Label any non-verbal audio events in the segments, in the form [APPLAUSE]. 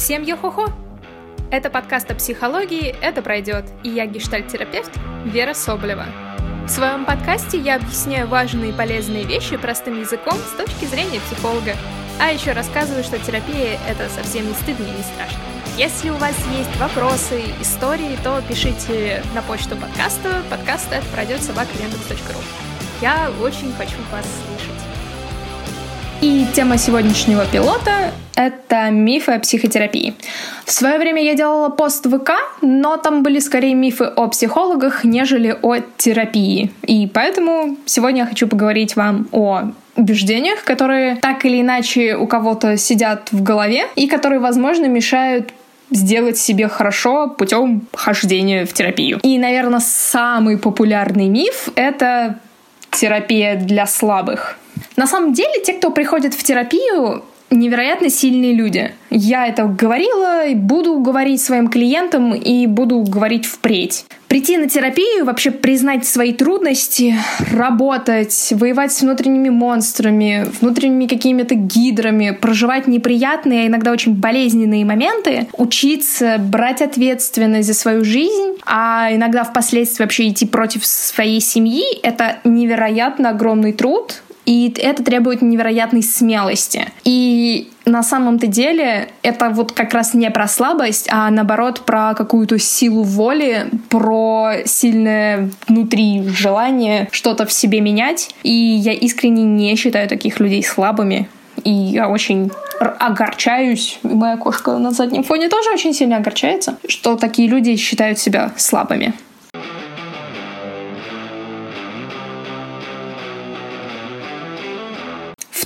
Всем йо-хо-хо! Это подкаст о психологии «Это пройдет» и я гештальт-терапевт Вера Соболева. В своем подкасте я объясняю важные и полезные вещи простым языком с точки зрения психолога. А еще рассказываю, что терапия — это совсем не стыдно и не страшно. Если у вас есть вопросы, истории, то пишите на почту подкаста подкаст это пройдет собака.ру. Я очень хочу вас слышать. И тема сегодняшнего пилота — это мифы о психотерапии. В свое время я делала пост в ВК, но там были скорее мифы о психологах, нежели о терапии. И поэтому сегодня я хочу поговорить вам о убеждениях, которые так или иначе у кого-то сидят в голове и которые, возможно, мешают сделать себе хорошо путем хождения в терапию. И, наверное, самый популярный миф — это терапия для слабых. На самом деле, те, кто приходит в терапию, невероятно сильные люди. Я это говорила, и буду говорить своим клиентам и буду говорить впредь. Прийти на терапию, вообще признать свои трудности, работать, воевать с внутренними монстрами, внутренними какими-то гидрами, проживать неприятные, а иногда очень болезненные моменты, учиться брать ответственность за свою жизнь, а иногда впоследствии вообще идти против своей семьи, это невероятно огромный труд, и это требует невероятной смелости. И на самом-то деле это вот как раз не про слабость, а наоборот про какую-то силу воли, про сильное внутри желание что-то в себе менять. И я искренне не считаю таких людей слабыми. И я очень огорчаюсь, моя кошка на заднем фоне тоже очень сильно огорчается, что такие люди считают себя слабыми.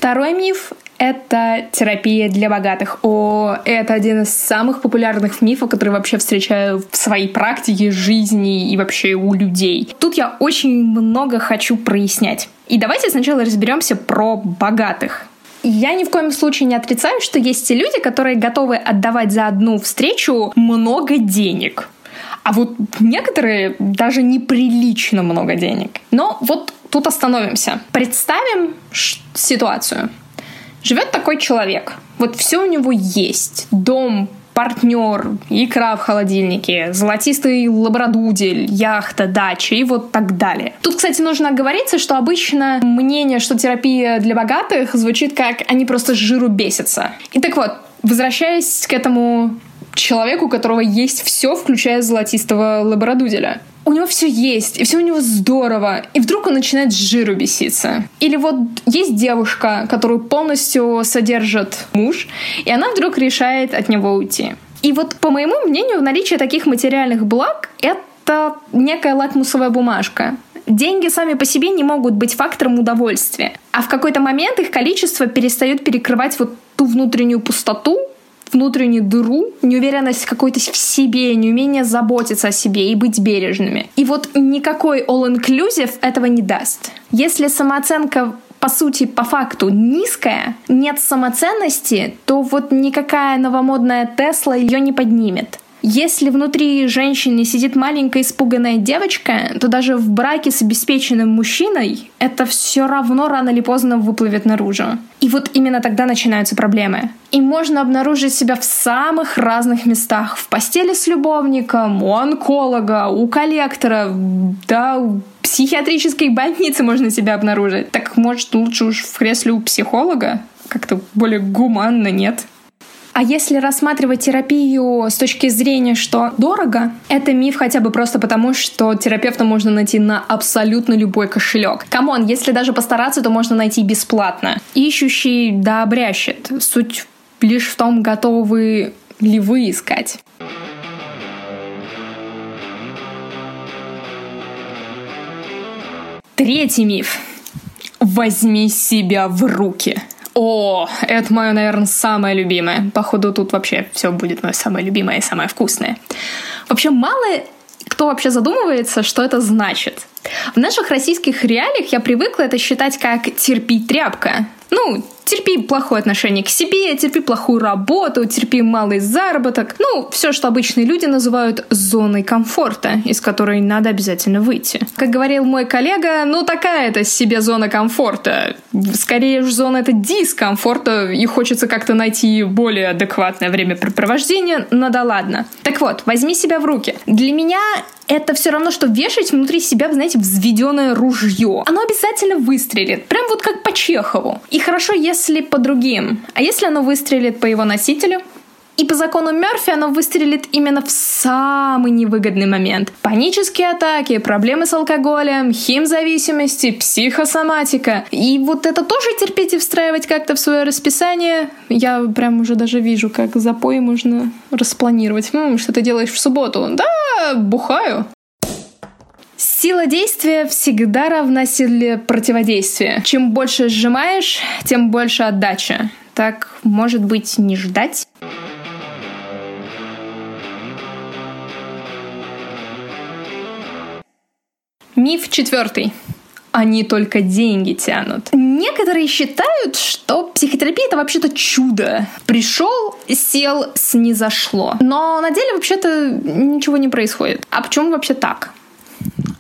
Второй миф — это терапия для богатых. О, это один из самых популярных мифов, которые вообще встречаю в своей практике, жизни и вообще у людей. Тут я очень много хочу прояснять. И давайте сначала разберемся про богатых. Я ни в коем случае не отрицаю, что есть те люди, которые готовы отдавать за одну встречу много денег. А вот некоторые даже неприлично много денег. Но вот тут остановимся. Представим ситуацию. Живет такой человек. Вот все у него есть. Дом, партнер, икра в холодильнике, золотистый лабрадудель, яхта, дача и вот так далее. Тут, кстати, нужно оговориться, что обычно мнение, что терапия для богатых звучит как «они просто жиру бесятся». И так вот, возвращаясь к этому человеку, у которого есть все, включая золотистого лабрадуделя. У него все есть, и все у него здорово, и вдруг он начинает с жиру беситься. Или вот есть девушка, которую полностью содержит муж, и она вдруг решает от него уйти. И вот, по моему мнению, наличие таких материальных благ — это некая лакмусовая бумажка. Деньги сами по себе не могут быть фактором удовольствия. А в какой-то момент их количество перестает перекрывать вот ту внутреннюю пустоту, внутреннюю дыру, неуверенность какой-то в себе, неумение заботиться о себе и быть бережными. И вот никакой all-inclusive этого не даст. Если самооценка по сути, по факту низкая, нет самоценности, то вот никакая новомодная Тесла ее не поднимет. Если внутри женщины сидит маленькая испуганная девочка, то даже в браке с обеспеченным мужчиной это все равно рано или поздно выплывет наружу. И вот именно тогда начинаются проблемы. И можно обнаружить себя в самых разных местах. В постели с любовником, у онколога, у коллектора, да, у психиатрической больницы можно себя обнаружить. Так может лучше уж в кресле у психолога? Как-то более гуманно, нет? А если рассматривать терапию с точки зрения, что дорого, это миф хотя бы просто потому, что терапевта можно найти на абсолютно любой кошелек. Come on, если даже постараться, то можно найти бесплатно. Ищущий да обрящет. Суть лишь в том, готовы ли вы искать. Третий миф. Возьми себя в руки. О, это мое, наверное, самое любимое. Походу, тут вообще все будет мое самое любимое и самое вкусное. Вообще, мало кто вообще задумывается, что это значит. В наших российских реалиях я привыкла это считать как терпи тряпка. Ну, терпи плохое отношение к себе, терпи плохую работу, терпи малый заработок. Ну, все, что обычные люди называют зоной комфорта, из которой надо обязательно выйти. Как говорил мой коллега, ну такая это себе зона комфорта. Скорее уж зона это дискомфорта, и хочется как-то найти более адекватное времяпрепровождение, но да ладно. Так вот, возьми себя в руки. Для меня это все равно, что вешать внутри себя, знаете, взведенное ружье. Оно обязательно выстрелит. Прям вот как по Чехову. И хорошо, если по другим. А если оно выстрелит по его носителю? И по закону Мерфи оно выстрелит именно в самый невыгодный момент. Панические атаки, проблемы с алкоголем, химзависимости, психосоматика. И вот это тоже терпеть и встраивать как-то в свое расписание. Я прям уже даже вижу, как запой можно распланировать. М, что ты делаешь в субботу? Да, бухаю. Сила действия всегда равна силе противодействия. Чем больше сжимаешь, тем больше отдача. Так, может быть, не ждать? Миф четвертый. Они только деньги тянут. Некоторые считают, что психотерапия это вообще-то чудо. Пришел, сел, снизошло. Но на деле вообще-то ничего не происходит. А почему вообще так?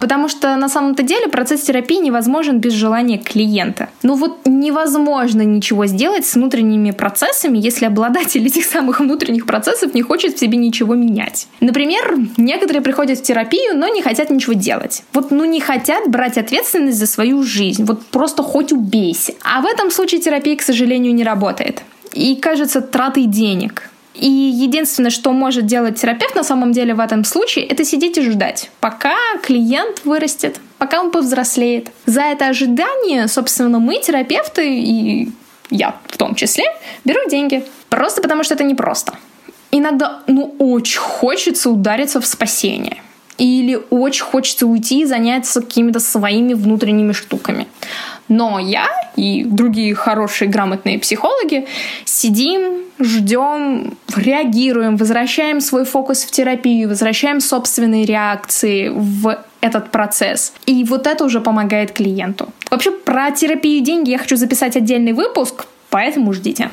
Потому что на самом-то деле процесс терапии невозможен без желания клиента. Ну вот невозможно ничего сделать с внутренними процессами, если обладатель этих самых внутренних процессов не хочет в себе ничего менять. Например, некоторые приходят в терапию, но не хотят ничего делать. Вот ну не хотят брать ответственность за свою жизнь. Вот просто хоть убейся. А в этом случае терапия, к сожалению, не работает. И кажется тратой денег. И единственное, что может делать терапевт на самом деле в этом случае, это сидеть и ждать, пока клиент вырастет, пока он повзрослеет. За это ожидание, собственно, мы, терапевты, и я в том числе, беру деньги. Просто потому, что это непросто. Иногда, ну, очень хочется удариться в спасение. Или очень хочется уйти и заняться какими-то своими внутренними штуками. Но я и другие хорошие, грамотные психологи сидим, ждем, реагируем, возвращаем свой фокус в терапию, возвращаем собственные реакции в этот процесс. И вот это уже помогает клиенту. Вообще про терапию и деньги я хочу записать отдельный выпуск, поэтому ждите.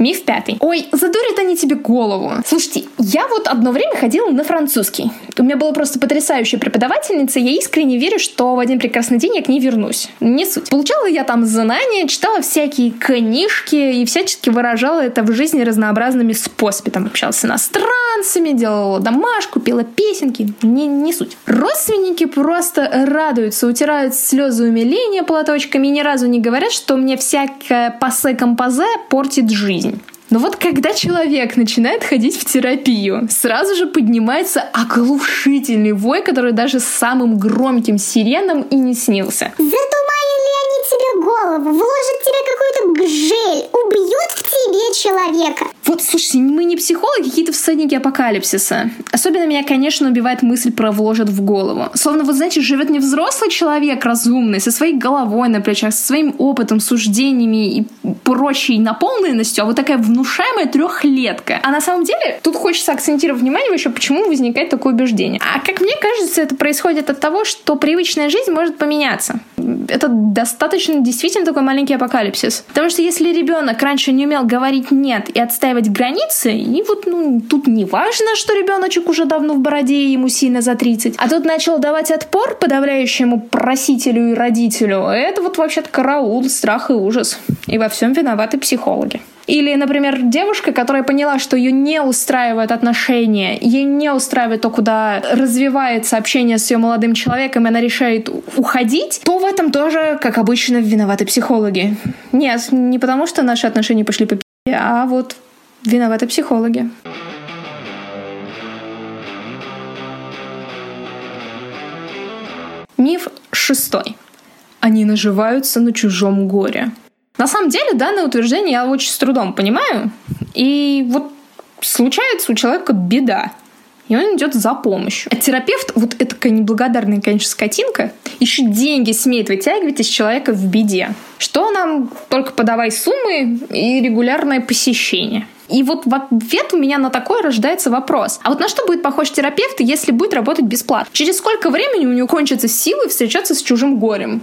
Миф пятый. Ой, задурят они тебе голову. Слушайте, я вот одно время ходила на французский. У меня была просто потрясающая преподавательница, я искренне верю, что в один прекрасный день я к ней вернусь. Не суть. Получала я там знания, читала всякие книжки и всячески выражала это в жизни разнообразными способами. Там общалась с иностранцами, делала домашку, пела песенки. Не, не суть. Родственники просто радуются, утирают слезы умиления платочками и ни разу не говорят, что мне всякое пассе-композе портит жизнь. Но вот когда человек начинает ходить в терапию, сразу же поднимается оглушительный вой, который даже самым громким сиреном и не снился. Голову, вложат тебе какой-то гжель, убьют в тебе человека. Вот, слушайте, мы не психологи, какие-то всадники апокалипсиса. Особенно меня, конечно, убивает мысль про вложат в голову. Словно, вот знаете, живет не взрослый человек разумный, со своей головой на плечах, со своим опытом, суждениями и прочей наполненностью, а вот такая внушаемая трехлетка. А на самом деле, тут хочется акцентировать внимание еще, почему возникает такое убеждение. А как мне кажется, это происходит от того, что привычная жизнь может поменяться. Это достаточно действительно такой маленький апокалипсис. Потому что если ребенок раньше не умел говорить «нет» и отстаивать границы, и вот ну, тут не важно, что ребеночек уже давно в бороде, и ему сильно за 30, а тут начал давать отпор подавляющему просителю и родителю. Это вот вообще-то караул, страх и ужас. И во всем виноваты психологи. Или, например, девушка, которая поняла, что ее не устраивают отношения, ей не устраивает то, куда развивается общение с ее молодым человеком, и она решает уходить, то в этом тоже, как обычно, виноваты психологи. Нет, не потому что наши отношения пошли по пи***, а вот Виноваты психологи. Миф шестой. Они наживаются на чужом горе. На самом деле, данное утверждение я очень с трудом понимаю. И вот случается у человека беда. и он идет за помощью. А терапевт, вот это такая неблагодарная, конечно, скотинка, еще деньги смеет вытягивать из человека в беде. Что нам только подавай суммы и регулярное посещение. И вот в ответ у меня на такое рождается вопрос. А вот на что будет похож терапевт, если будет работать бесплатно? Через сколько времени у него кончатся силы встречаться с чужим горем?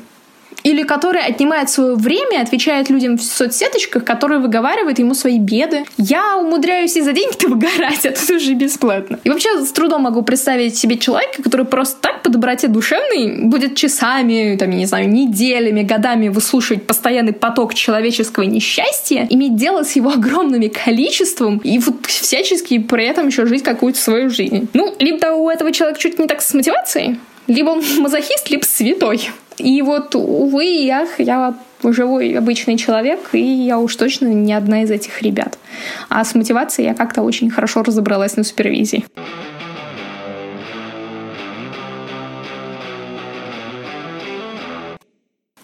Или который отнимает свое время, отвечает людям в соцсеточках, которые выговаривают ему свои беды. Я умудряюсь и за деньги-то [LAUGHS] выгорать, а тут уже бесплатно. И вообще с трудом могу представить себе человека, который просто так по доброте душевной будет часами, там, я не знаю, неделями, годами выслушивать постоянный поток человеческого несчастья, иметь дело с его огромным количеством и вот всячески при этом еще жить какую-то свою жизнь. Ну, либо у этого человека чуть не так с мотивацией, либо он [LAUGHS] мазохист, либо святой. И вот, увы ах, я живой обычный человек, и я уж точно не одна из этих ребят. А с мотивацией я как-то очень хорошо разобралась на супервизии.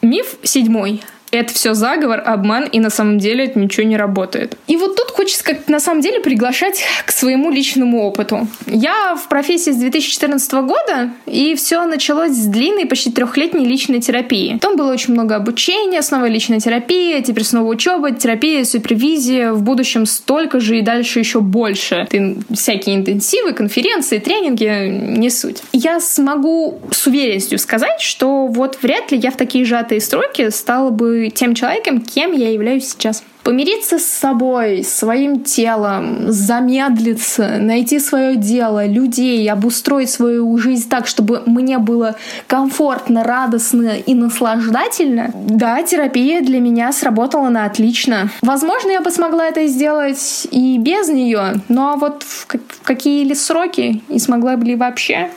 Миф седьмой это все заговор, обман, и на самом деле это ничего не работает. И вот тут хочется как на самом деле приглашать к своему личному опыту. Я в профессии с 2014 года, и все началось с длинной, почти трехлетней личной терапии. Там было очень много обучения, снова личная терапия, теперь снова учеба, терапия, супервизия, в будущем столько же и дальше еще больше. Ты, всякие интенсивы, конференции, тренинги, не суть. Я смогу с уверенностью сказать, что вот вряд ли я в такие сжатые строки стала бы тем человеком, кем я являюсь сейчас. Помириться с собой, своим телом, замедлиться, найти свое дело, людей, обустроить свою жизнь так, чтобы мне было комфортно, радостно и наслаждательно. Да, терапия для меня сработала на отлично. Возможно, я бы смогла это сделать и без нее, но вот в, какие ли сроки и смогла бы ли вообще,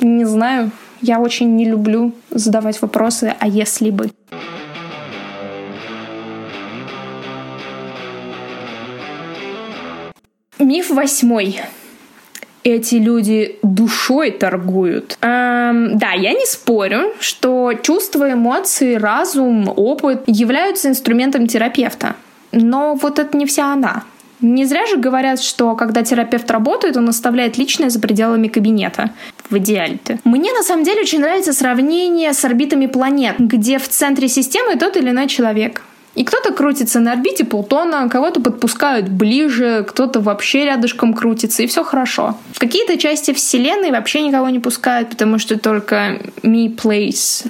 не знаю. Я очень не люблю задавать вопросы «а если бы?». Миф восьмой. Эти люди душой торгуют. Эм, да, я не спорю, что чувства, эмоции, разум, опыт являются инструментом терапевта. Но вот это не вся она. Не зря же говорят, что когда терапевт работает, он оставляет личное за пределами кабинета. В идеале-то. Мне на самом деле очень нравится сравнение с орбитами планет, где в центре системы тот или иной человек. И кто-то крутится на орбите Плутона, кого-то подпускают ближе, кто-то вообще рядышком крутится, и все хорошо. В какие-то части Вселенной вообще никого не пускают, потому что только me place.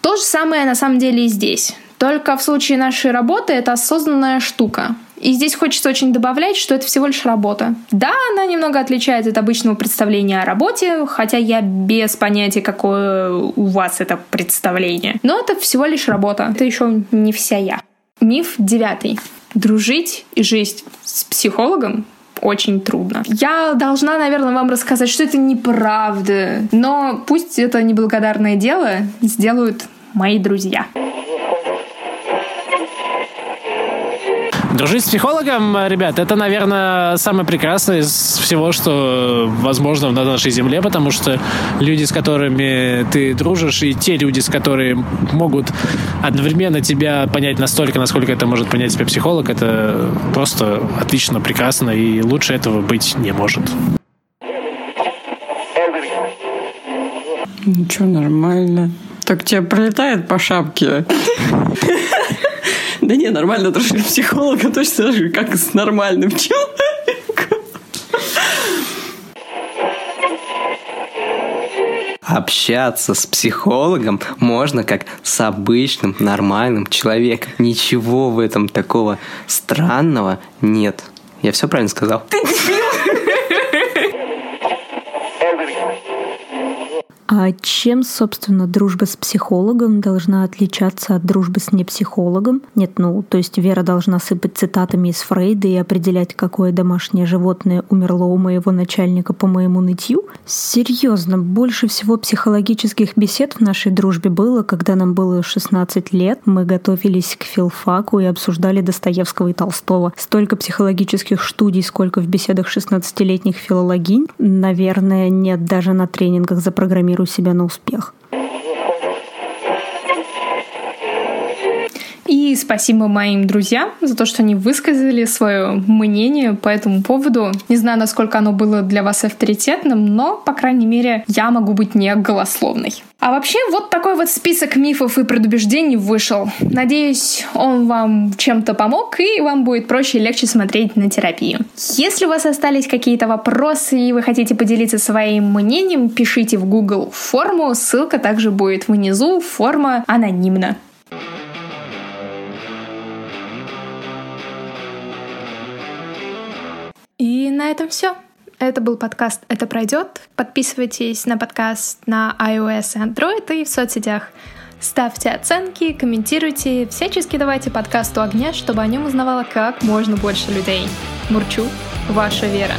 То же самое на самом деле и здесь. Только в случае нашей работы это осознанная штука. И здесь хочется очень добавлять, что это всего лишь работа. Да, она немного отличается от обычного представления о работе, хотя я без понятия, какое у вас это представление. Но это всего лишь работа. Это еще не вся я. Миф девятый. Дружить и жить с психологом очень трудно. Я должна, наверное, вам рассказать, что это неправда, но пусть это неблагодарное дело сделают мои друзья. Дружить с психологом, ребят, это, наверное, самое прекрасное из всего, что возможно на нашей земле, потому что люди, с которыми ты дружишь, и те люди, с которыми могут одновременно тебя понять настолько, насколько это может понять тебя психолог, это просто отлично, прекрасно, и лучше этого быть не может. Ничего, нормально. Так тебе пролетает по шапке. [LAUGHS] Да не, нормально дружить психолога точно же, как с нормальным человеком. Общаться с психологом можно как с обычным нормальным человеком. Ничего в этом такого странного нет. Я все правильно сказал? Ты А чем, собственно, дружба с психологом должна отличаться от дружбы с непсихологом? Нет, ну, то есть Вера должна сыпать цитатами из Фрейда и определять, какое домашнее животное умерло у моего начальника по моему нытью? Серьезно, больше всего психологических бесед в нашей дружбе было, когда нам было 16 лет, мы готовились к филфаку и обсуждали Достоевского и Толстого. Столько психологических студий, сколько в беседах 16-летних филологинь, наверное, нет даже на тренингах за программирую себя на успех. И спасибо моим друзьям за то, что они высказали свое мнение по этому поводу. Не знаю, насколько оно было для вас авторитетным, но, по крайней мере, я могу быть не голословной. А вообще, вот такой вот список мифов и предубеждений вышел. Надеюсь, он вам чем-то помог, и вам будет проще и легче смотреть на терапию. Если у вас остались какие-то вопросы, и вы хотите поделиться своим мнением, пишите в Google форму, ссылка также будет внизу, форма анонимна. И на этом все. Это был подкаст «Это пройдет». Подписывайтесь на подкаст на iOS и Android и в соцсетях. Ставьте оценки, комментируйте, всячески давайте подкасту огня, чтобы о нем узнавало как можно больше людей. Мурчу, ваша Вера.